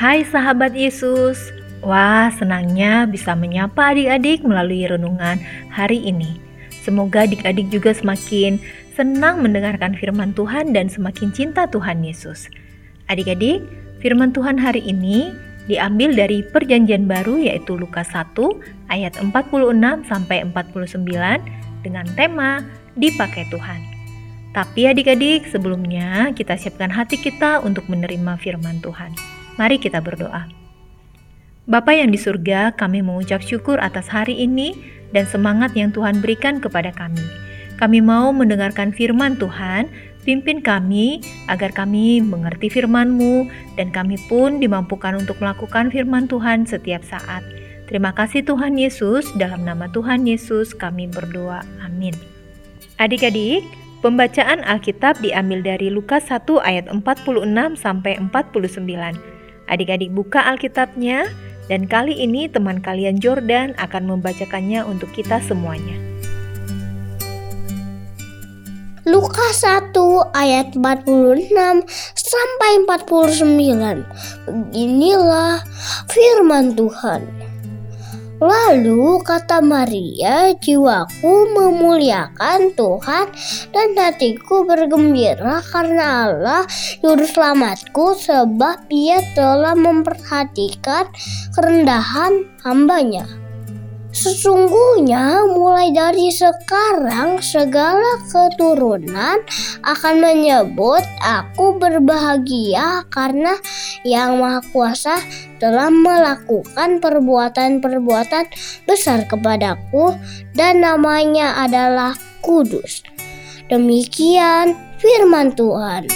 Hai sahabat Yesus, wah senangnya bisa menyapa adik-adik melalui renungan hari ini. Semoga adik-adik juga semakin senang mendengarkan firman Tuhan dan semakin cinta Tuhan Yesus. Adik-adik, firman Tuhan hari ini diambil dari perjanjian baru yaitu Lukas 1 ayat 46 sampai 49 dengan tema dipakai Tuhan. Tapi adik-adik, sebelumnya kita siapkan hati kita untuk menerima firman Tuhan. Mari kita berdoa. Bapa yang di surga, kami mengucap syukur atas hari ini dan semangat yang Tuhan berikan kepada kami. Kami mau mendengarkan firman Tuhan, pimpin kami agar kami mengerti firman-Mu dan kami pun dimampukan untuk melakukan firman Tuhan setiap saat. Terima kasih Tuhan Yesus, dalam nama Tuhan Yesus kami berdoa. Amin. Adik-adik, pembacaan Alkitab diambil dari Lukas 1 ayat 46 sampai 49. Adik-adik buka Alkitabnya dan kali ini teman kalian Jordan akan membacakannya untuk kita semuanya. Lukas 1 ayat 46 sampai 49. Beginilah firman Tuhan. Lalu kata Maria, jiwaku memuliakan Tuhan dan hatiku bergembira karena Allah juru selamatku sebab ia telah memperhatikan kerendahan hambanya. Sesungguhnya mulai dari sekarang segala keturunan akan menyebut aku berbahagia karena yang Maha Kuasa telah melakukan perbuatan-perbuatan besar kepadaku dan namanya adalah kudus. Demikian firman Tuhan.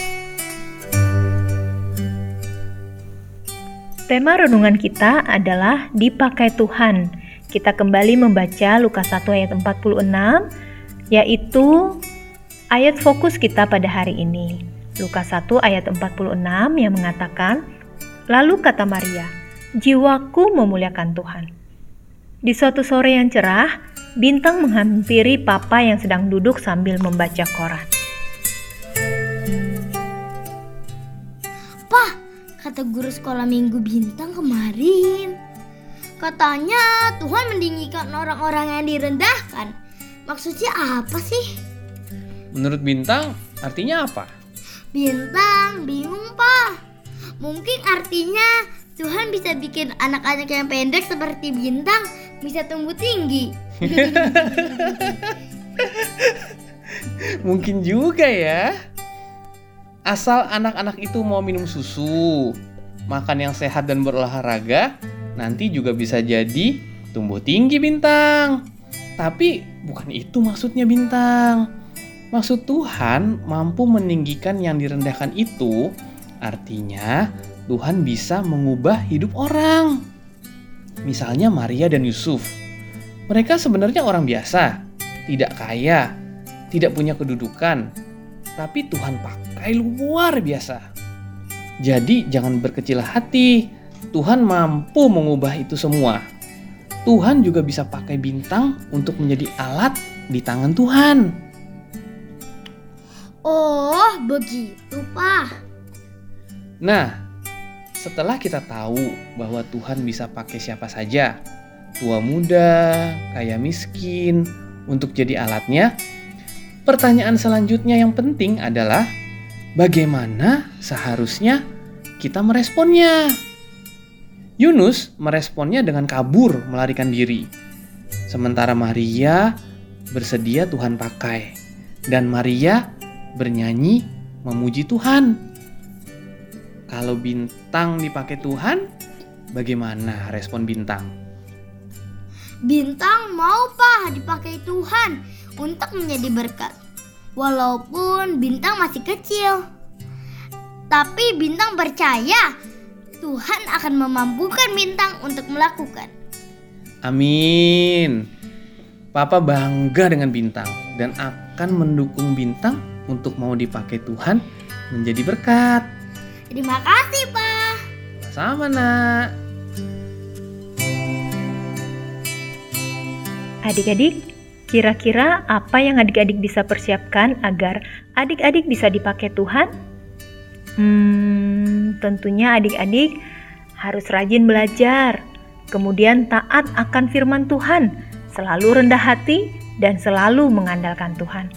Tema renungan kita adalah dipakai Tuhan kita kembali membaca Lukas 1 ayat 46 yaitu ayat fokus kita pada hari ini. Lukas 1 ayat 46 yang mengatakan, Lalu kata Maria, jiwaku memuliakan Tuhan. Di suatu sore yang cerah, bintang menghampiri papa yang sedang duduk sambil membaca koran. Pak, kata guru sekolah minggu bintang kemarin, Katanya Tuhan meninggikan orang-orang yang direndahkan. Maksudnya apa sih? Menurut Bintang, artinya apa? Bintang, bingung pak. Mungkin artinya Tuhan bisa bikin anak-anak yang pendek seperti Bintang bisa tumbuh tinggi. Mungkin juga ya. Asal anak-anak itu mau minum susu, makan yang sehat dan berolahraga, nanti juga bisa jadi tumbuh tinggi bintang. Tapi bukan itu maksudnya bintang. Maksud Tuhan mampu meninggikan yang direndahkan itu artinya Tuhan bisa mengubah hidup orang. Misalnya Maria dan Yusuf. Mereka sebenarnya orang biasa, tidak kaya, tidak punya kedudukan, tapi Tuhan pakai luar biasa. Jadi jangan berkecil hati, Tuhan mampu mengubah itu semua. Tuhan juga bisa pakai bintang untuk menjadi alat di tangan Tuhan. Oh, begitu, Pak. Nah, setelah kita tahu bahwa Tuhan bisa pakai siapa saja, tua muda, kaya miskin, untuk jadi alatnya, pertanyaan selanjutnya yang penting adalah bagaimana seharusnya kita meresponnya. Yunus meresponnya dengan kabur melarikan diri. Sementara Maria bersedia Tuhan pakai. Dan Maria bernyanyi memuji Tuhan. Kalau bintang dipakai Tuhan, bagaimana respon bintang? Bintang mau pak dipakai Tuhan untuk menjadi berkat. Walaupun bintang masih kecil. Tapi bintang percaya Tuhan akan memampukan bintang untuk melakukan. Amin. Papa bangga dengan bintang dan akan mendukung bintang untuk mau dipakai Tuhan menjadi berkat. Terima kasih, Pak. Sama, Nak. Adik-adik, kira-kira apa yang adik-adik bisa persiapkan agar adik-adik bisa dipakai Tuhan? Hmm, tentunya adik-adik harus rajin belajar, kemudian taat akan firman Tuhan, selalu rendah hati, dan selalu mengandalkan Tuhan.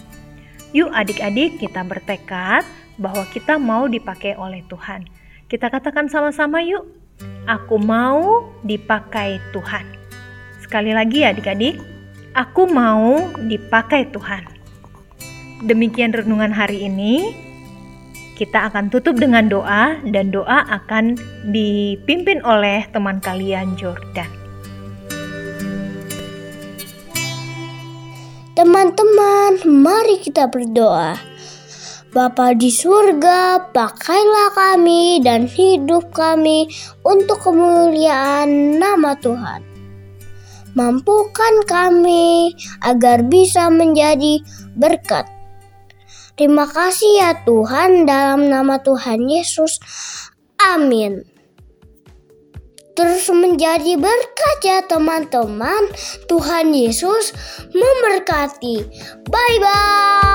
Yuk, adik-adik, kita bertekad bahwa kita mau dipakai oleh Tuhan. Kita katakan sama-sama, yuk, aku mau dipakai Tuhan. Sekali lagi, ya, adik-adik, aku mau dipakai Tuhan. Demikian renungan hari ini. Kita akan tutup dengan doa, dan doa akan dipimpin oleh teman kalian, Jordan. Teman-teman, mari kita berdoa. Bapa di surga, pakailah kami dan hidup kami untuk kemuliaan nama Tuhan. Mampukan kami agar bisa menjadi berkat Terima kasih ya Tuhan dalam nama Tuhan Yesus. Amin. Terus menjadi berkat ya teman-teman. Tuhan Yesus memberkati. Bye bye.